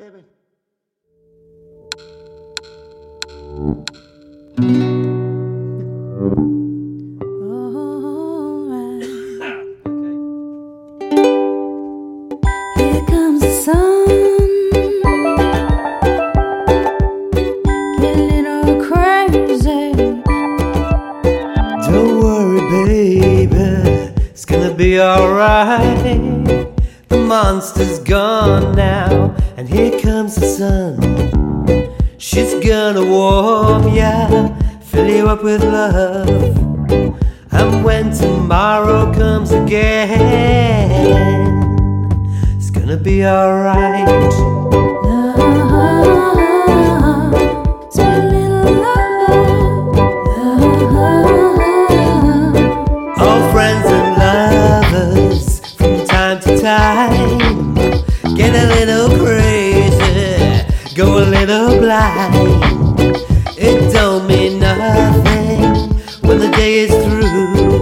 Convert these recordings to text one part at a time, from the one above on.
Baby. Here comes the sun. Getting all crazy. Don't worry, baby, it's gonna be alright. The monster's gone now, and here comes the sun. She's gonna warm ya, fill you up with love. And when tomorrow comes again, it's gonna be alright. Get a little crazy, go a little blind. It don't mean nothing when the day is through.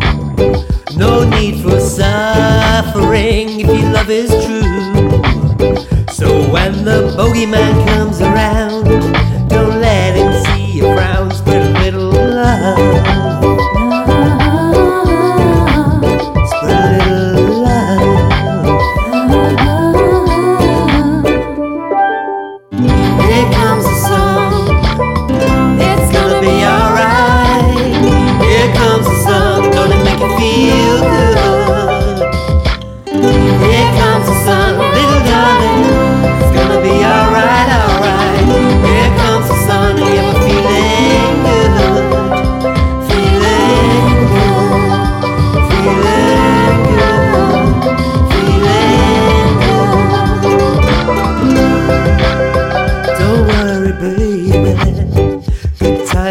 No need for suffering if your love is true. So when the bogeyman comes around,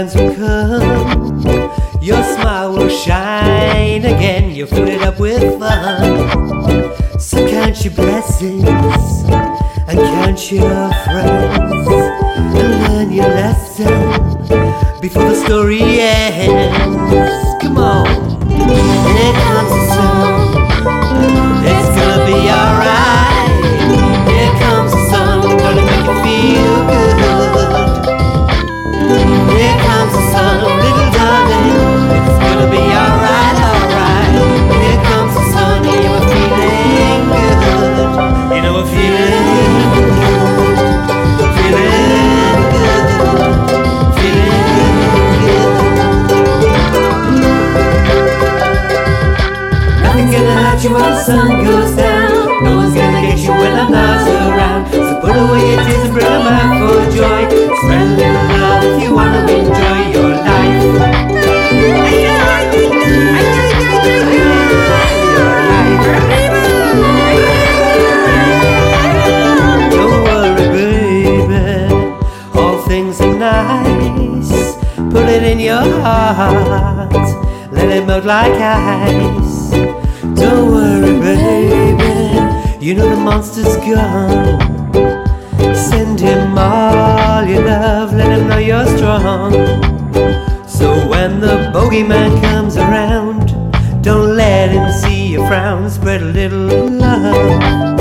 times will come. Your smile will shine again. Fill it up with fun. So count your blessings and count your friends and learn your lesson before the story ends. Come on, sun goes down. No one's gonna get you when I'm not around. So put away your tears and bring them out for joy. Spread a little love if you wanna enjoy your life. Don't worry, baby. All things are nice. Put it in your heart. Let it melt like ice. Don't worry, baby. You know the monster's gone. Send him all your love. Let him know you're strong. So when the bogeyman comes around, don't let him see you frown. Spread a little love.